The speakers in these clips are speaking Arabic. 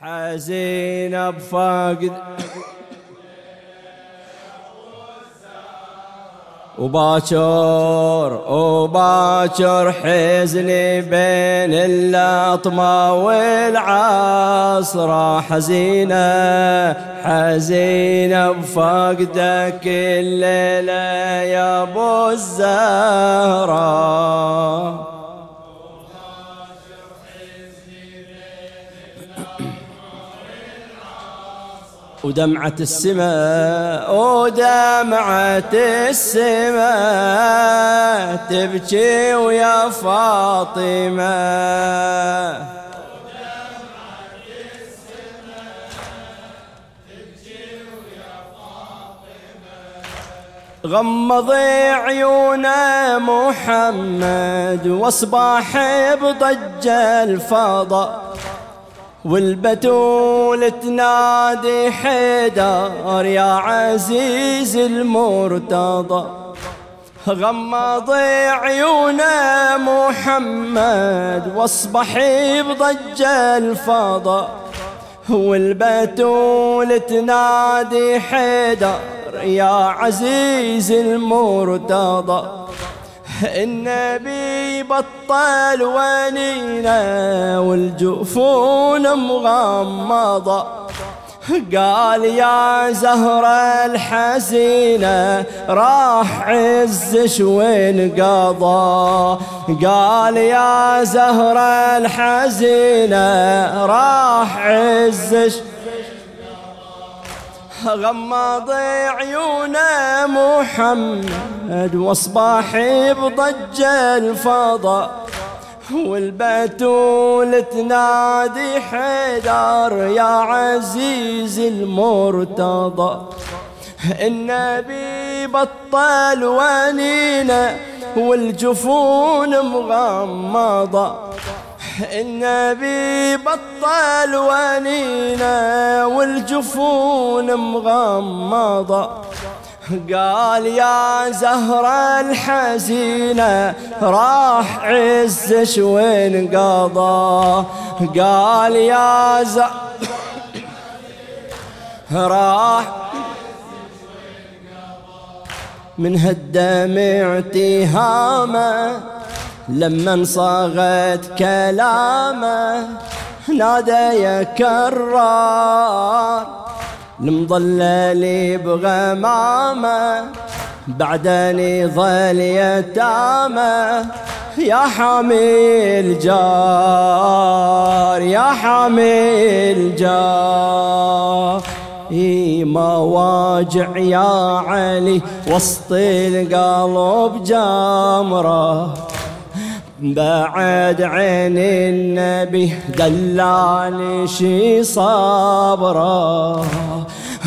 حزين بفقد وباكر وباكر حزني بين اللطمة والعصرة حزينة حزينة بفقدك الليلة يا أبو الزهرة. ودمعة السماء ودمعة السماء تبكي ويا فاطمة. غمض عيونه محمد واصبح بضج الفضاء والبتول تنادي حيدر يا عزيز المرتضى. غمض عيونه محمد واصبح بضج الفضاء والبتول تنادي حيدر يا عزيز المرتضى. النبي بطل ونينا والجفون مغمضة. قال يا زهرة الحزينة راح عزش وين قضى. قال يا زهرة الحزينة راح عزش غمض عيونه محمد واصبح بضج الفضاء والبتول تنادي حيدر يا عزيز المرتضى. النبي بطل ونينا والجفون مغمضة. النبي بطل ونينا والجفون مغمضة قال يا زهرة الحزينة راح عزش وين قضى. قال يا زهرة راح من هالدمع تهامه لما انصاغت كلامه نادى يا كرار المضلل بغمامه بعدني ظل يتامه. يا حامي الجار يا حامي الجار مواجع يا علي وسط القلب جامرة. بعد عين النبي دلاني شي صبره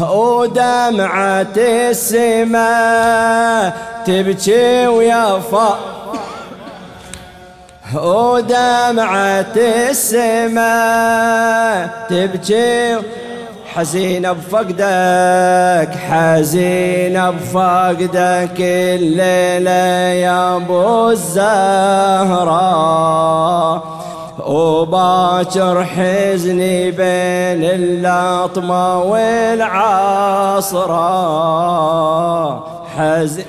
ودمعة السماء تبكي ويا فا. ودمعة السماء تبكي. حزين بفقدك حزين بفقدك الليلة يا أبو الزهراء وباكر حزني بين اللطمة والعصرة. حزين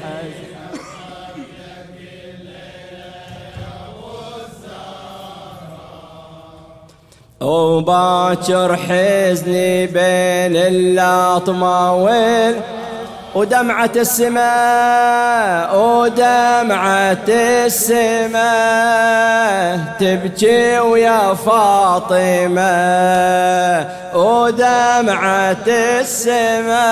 وباكر حزني بين اللطمة وال ودمعة السماء ودمعة السماء تبكي ويا فاطمة ودمعة السماء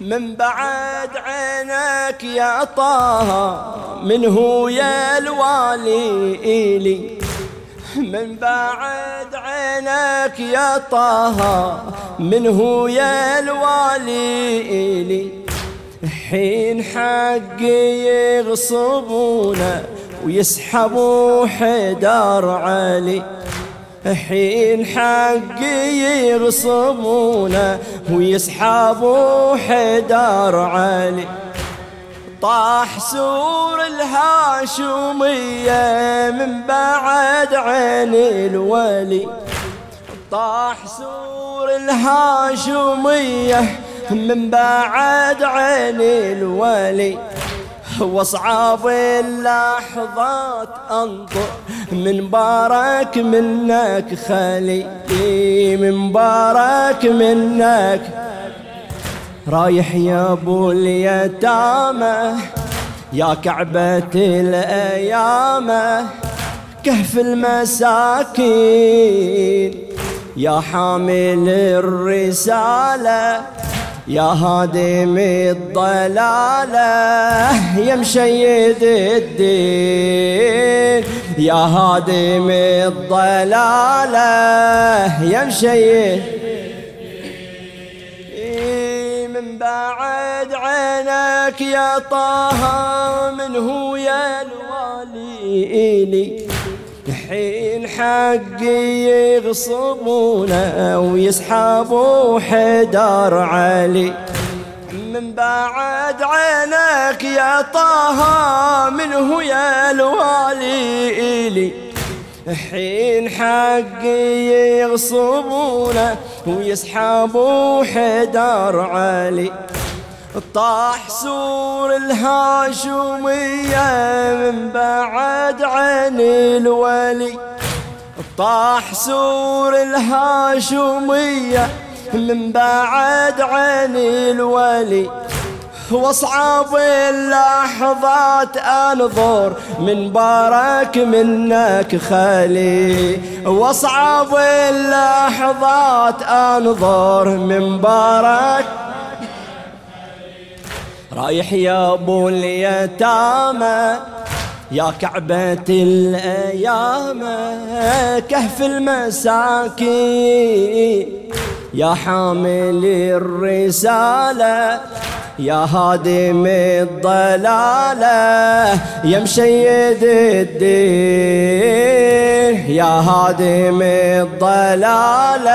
من بعد عينك يا طه. من هو يا الوالي إلي. من بعد عينك يا طه من هو يا الوالي إلي. حين حقي يغصبونه ويسحبوا حدار علي. حين حقي يغصبونه ويسحبوا حدار علي. طاح سور الهاشمية من بعد عين الولي. طاح سور الهاشمية من بعد عين الولي. واصعب اللحظات أنظر من بارك منك خلي من بارك منك رايح يا ابو اليتامى يا كعبة الأيام كهف المساكين يا حامل الرسالة يا هادم الضلالة يا مشيد الدين يا هادم الضلالة يا مشيد بعد عينك يا طه من هو يا الوالي إلي حين حقي يغصبونه ويسحبوا حدار علي. من بعد عينك يا طه منه يا الوالي إلي حين حقي يغصبونه ويسحبوا حدار علي. طاح سور الهاشمية من بعد عين الولي. طاح سور الهاشمية من بعد عين الولي. واصعب اللحظات انظر من بارك منك خالي. واصعب اللحظات انظر من بارك. رايح يا ابو اليتامى يا كعبة الأيام كهف المساكين. يا حامل الرسالة يا هادم الضلالة يا مشيد الدين. يا هادم الضلالة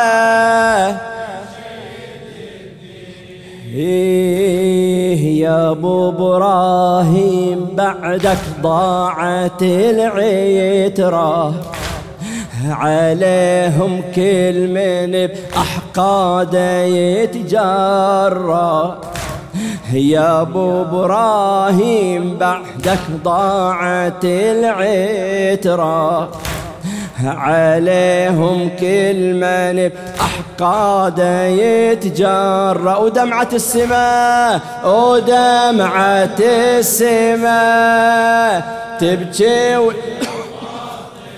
إيه يا أبو إبراهيم بعدك ضاعت العترة عليهم كل من بأحقاده يتجرى يا أبو إبراهيم بعدك ضاعت العترة. عليهم كل من بأحقاده يتجرى ودمعة السماء ودمعة السماء تبكي و...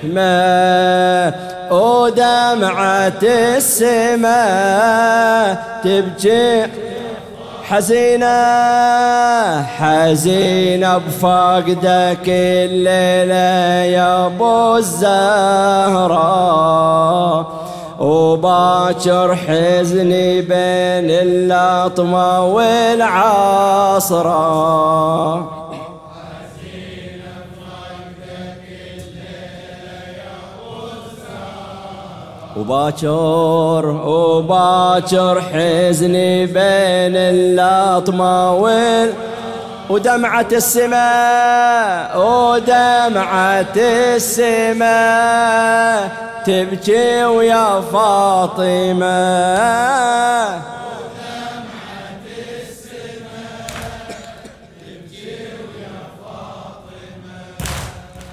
ما ودمعة السماء تبكي حزينة حزينة بفقدك الليلة يا أبو الزهراء وباكر حزني بين اللطمة والعصرة. وباكر وباكر حزني بين اللطمة وال ودمعة السماء ودمعة السماء تبكي ويا فاطمة.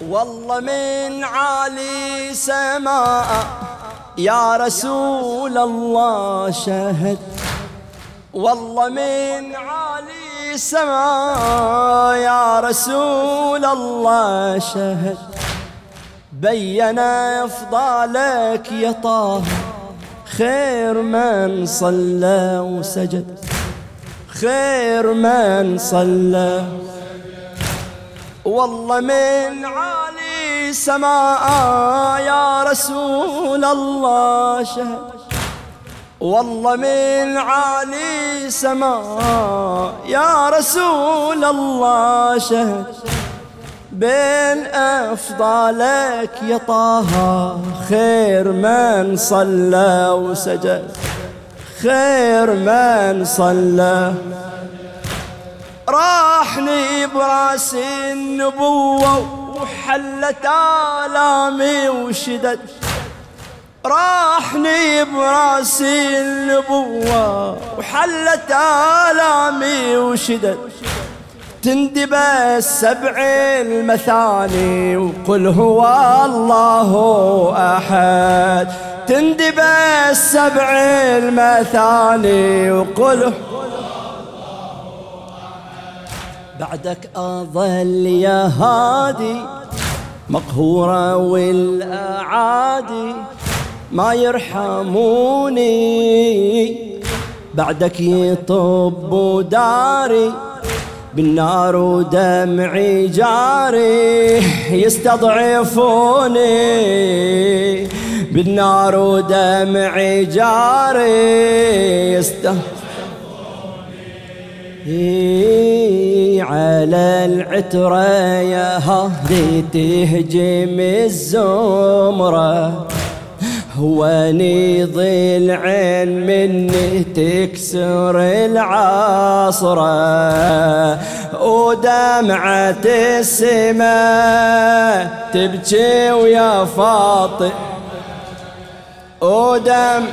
والله من عالي سماء يا رسول الله شهد. والله من عالي السماء يا رسول الله شهد. بين أفضالك يا طه خير من صلى وسجد. خير من صلى. والله من عالي سماء يا رسول الله شهد. والله من عالي سماء يا رسول الله شهد. بين أفضالك يا طه خير من صلى وسجد. خير من صلى. راحني برأس النبوة. وحلت آلامي وشدد راحني براس النبوة. وحلت آلامي وشدد تندب السبع المثاني. وقل هو الله أحد. تندب السبع المثاني. وقل بعدك أظل يا هادي مقهورة والأعادي ما يرحموني. بعدك يطب داري بالنار ودمعي جاري يستضعفوني. بالنار ودمعي جاري يستضعفوني. على العترة يا هادي تهجم الزمرة. هواني العين مني تكسر العصرة. ودمعة السماء تبكي ويا فاطم ودم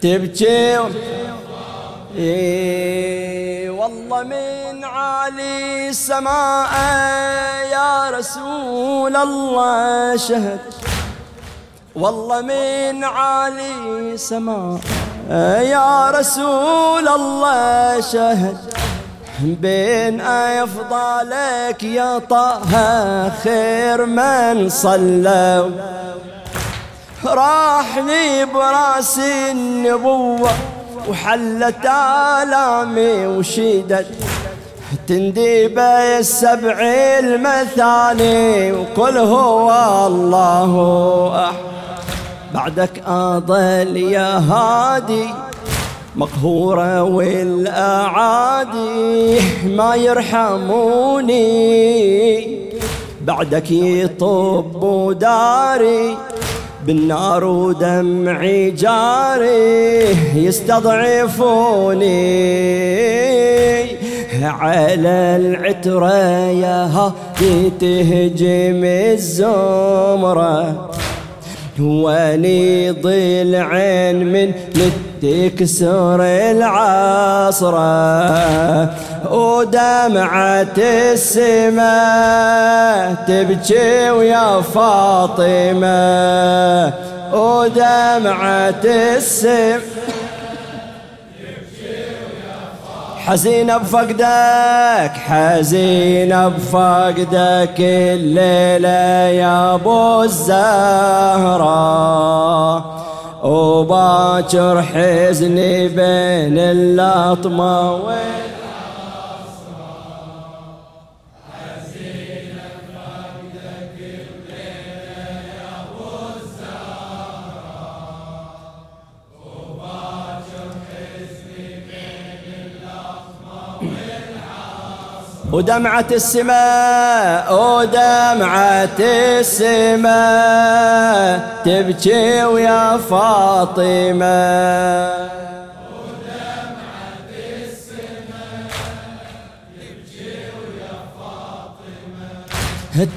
تبكي إيه والله من عالي السماء يا رسول الله شهد. والله من عالي السماء يا رسول الله شهد. بين أفضالك يا طه خير من صلوا. راحني براس النبوة. وحلت آلامي وشيدت. تنديب السبع المثاني وقل هو الله أحد. بعدك أضل يا هادي مقهورة والأعادي ما يرحموني. بعدك يطب داري بالنار ودمعي جاري يستضعفوني. على العترة يا هادي تهجم الزمرة وأني ضل عين من تكسر العصرة ودمعة السماء تبكي ويا فاطمة. ودمعة السماء حزين بفقدك حزين بفقدك الليلة يا أبو الزهرة. وباكر حزني بين اللطمة ودمعة السماء ودمعة السماء. تبكي ويا فاطمة.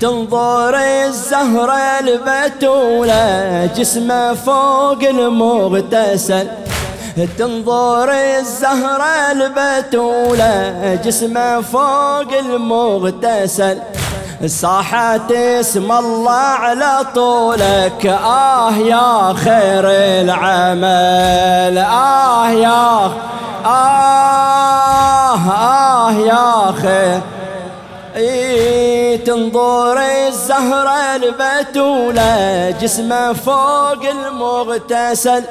تنظر الزهرة البتولة جسمه فوق المغتسل. تنظر الزهرة البتولة جسمه فوق المغتسل. صاحت اسم الله على طولك. آه يا خير العمل. آه يا آه آه يا خير تنظر الزهرة البتولة جسمه فوق المغتسل.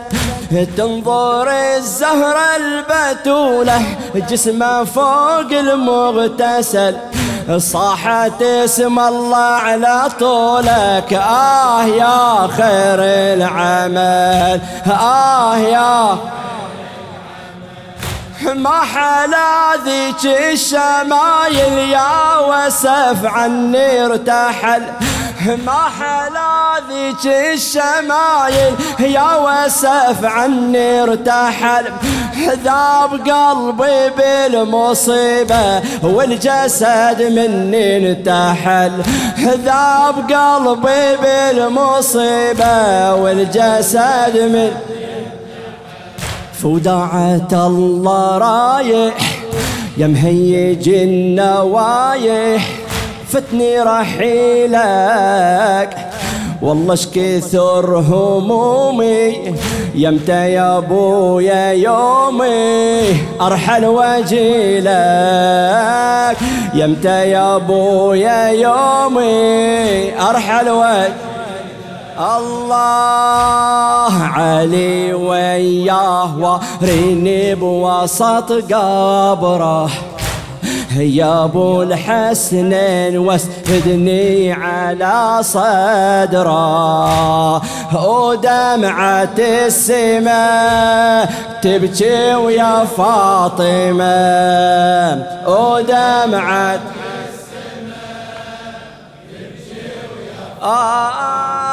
تنظر الزهرة البتولة جسمه فوق المغتسل. صاحت اسم الله على طولك. آه يا خير العمل. آه يا ما حلا ذيك الشمايل يا وسف عني ارتحل. ما حلا ذيك الشمايل يا وسف عني ارتحل. ذاب قلبي بالمصيبة والجسد مني انتحل. ذاب قلبي بالمصيبة والجسد من فوداعة الله رايح يا مهيج النوايح فتني رحيلك والله كثر همومي يمتى يا أبويا يومي أرحل واجيلك يمتى يا أبويا يومي أرحل واجيلك الله علي وياه وريني بوسط قبره. يا أبو الحسنين واسندني على صدره. ودمعة السماء تبكي ويا فاطمة. ودمعة آه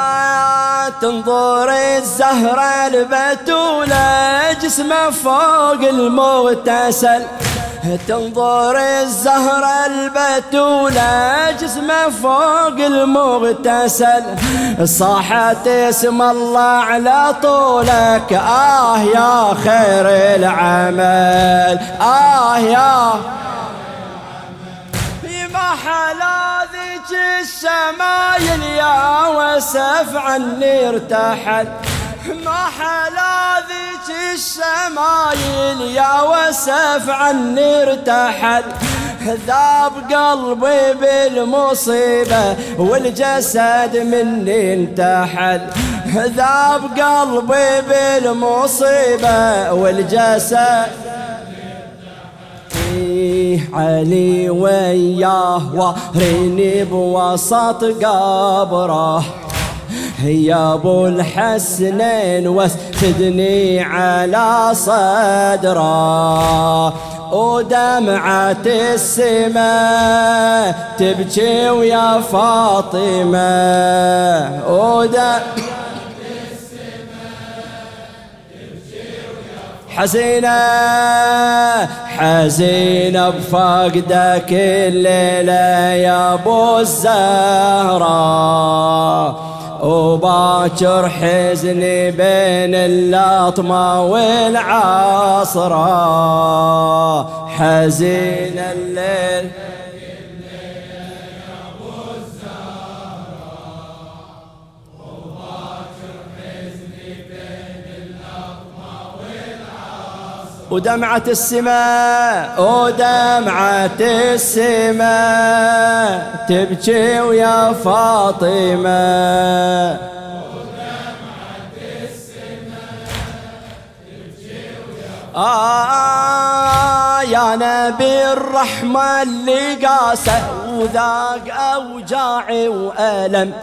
تنظر الزهرة البتولة جسمه فوق المغتسل. تنظر الزهرة البتولة جسمه فوق المغتسل. صاحت اسم الله على طولك. آه يا خير العمل. آه يا ما حلا ذيك الشمايل يا وسف عني ارتحل ما حلا ذيك الشمايل يا وسف عني ارتحل ذاب قلبي بالمصيبة والجسد مني انتحل. ذاب قلبي بالمصيبة والجسد علي وياه واريني بوسط قبره. يا أبو الحسنين واسندني على صدره. ودمعة السماء تبكي ويا فاطمة. ودمعة حزينة حزينة بفقدك الليلة يا أبو الزهراء وباكر حزني بين اللطمة والعصرة. حزين الليل ودمعة السماء ودمعة السماء تبكي ويا فاطمة. آه يا نبي الرحمة اللي قاسى وذاق أوجاعي وألم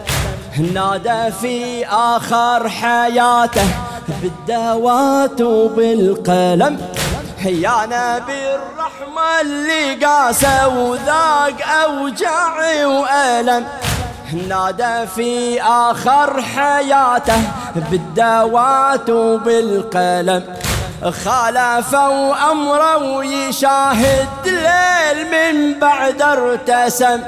نادى في آخر حياته بالدوات وبالقلم. يا نبي الرحمة اللي قاسى وذاق أوجاعي وألم. نادى في آخر حياته بالدوات وبالقلم. خالفوا أمره ويشاهد ليل من بعد ارتسم.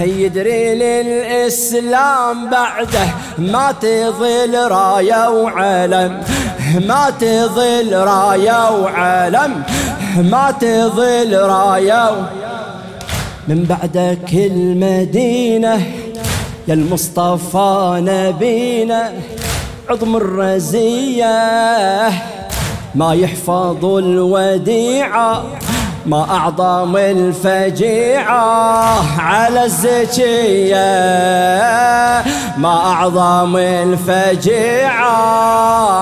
يدري للإسلام بعده. ما تظل راية وعلم. ما تظل راية وعلم. ما تظل راية من بعدك المدينة يا المصطفى نبينا عظم الرزية. ما يحفظ الوديعة. ما أعظم الفجيعة على الزكية. ما أعظم الفجيعة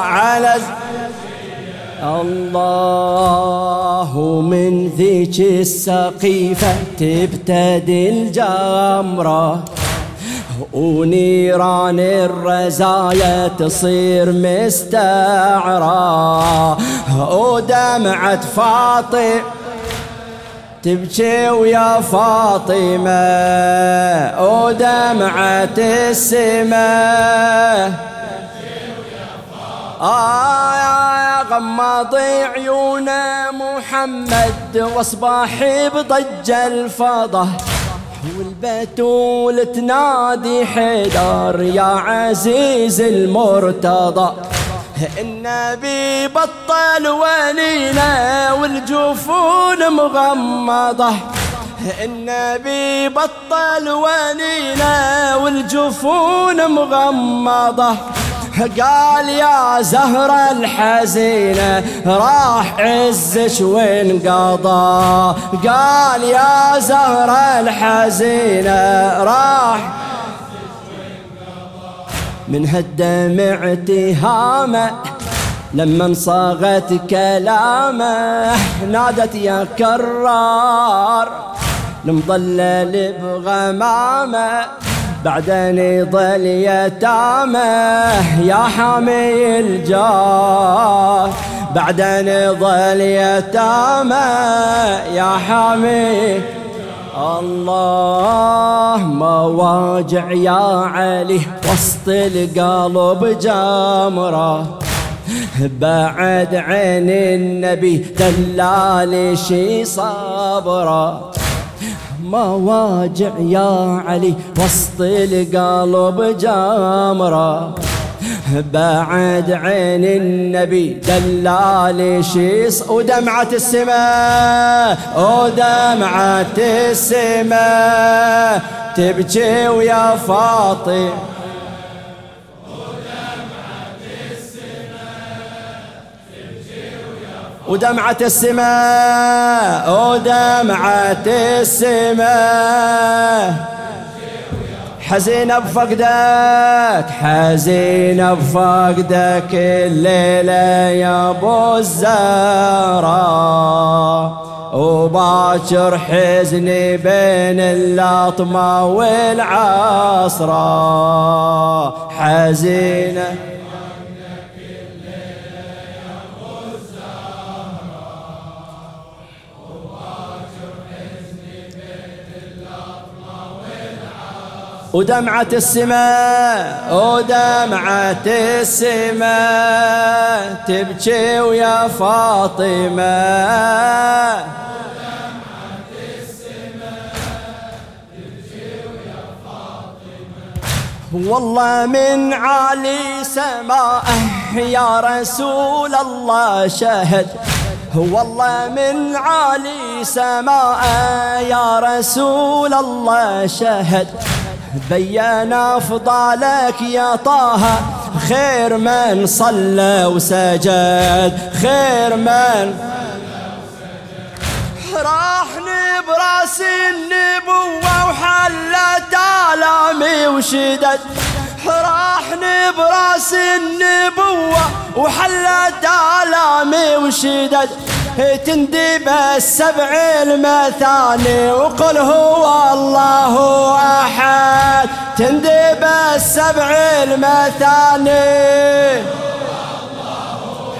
على الله من ذيك السقيفة تبتدي الجمرة. ونيران الرزايا تصير مستعرة. ودمعة فاطمة تبكي ويا فاطمة ودمعة السماء آه يا غماض عيون محمد واصباح بضج الفضة والبتول تنادي حيدر يا عزيز المرتضى. النبي بطل ولينا والجفون مغمضة. النبي بطل ولينا والجفون مغمضة. قال يا زهرة الحزينة راح عزش وانقضى. قال يا زهرة الحزينة راح من هالدمع تهامه لما صاغت كلامه نادت يا كرار. المضلل بغمامه بعدين يضل يتامه يا حامي الجاه بعدين يضل يتامه يا حامي الله ما واجع يا علي وسط القلب جمره بعد عين النبي دلالي شي صبره ما واجع يا علي وسط القلب جمره بعد عين النبي دلالي شيص ودمعة السماء ودمعة السماء تبكي ويا فاطمة. ودمعة السماء ودمعة السماء حزين بفقدك حزين بفقدك الليلة يا أبو الزهراء وباكر حزني بين اللطمة والعصرة حزينة. ودمعة السماء ودمعة السماء تبكي ويا فاطمة. والله من عالي سماءه يا رسول الله شهد. والله من عالي سماءه يا رسول الله شهد. بين أفضالك يا طه خير من صلى وسجد خير من راحني براس النبوة وحلت آلامي وشدد. راحني براس النبوة وحلت آلامي وشدد تندب السبع المثاني وقل هو الله أحد. تندب السبع المثاني.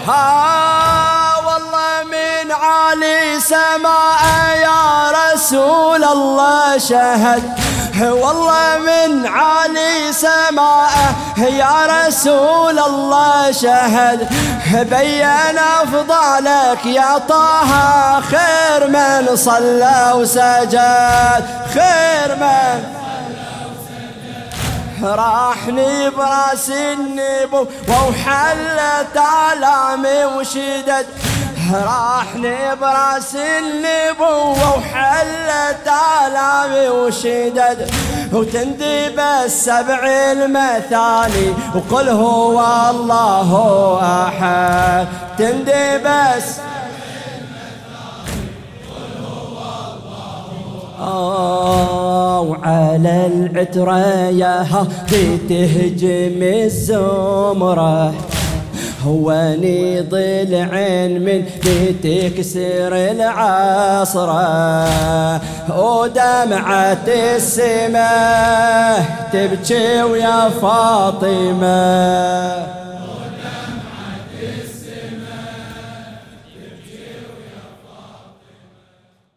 ها والله من عالي سماء يا رسول الله شهد. والله من عالي سماءه يا رسول الله شهد. بين أفضالك يا طه خير من صلى وسجد خير من راحني براس النبو وحلت آلامي وشدد راحني براس النبوة وحلت آلامي وشدد وتندب السبع المثاني وقل هو الله أحد. تندب آه وعلى العترة يا تهجم الزمرة. هو نيض العين من تكسر العصرة. ودمعة السماء تبكي ويا فاطمة.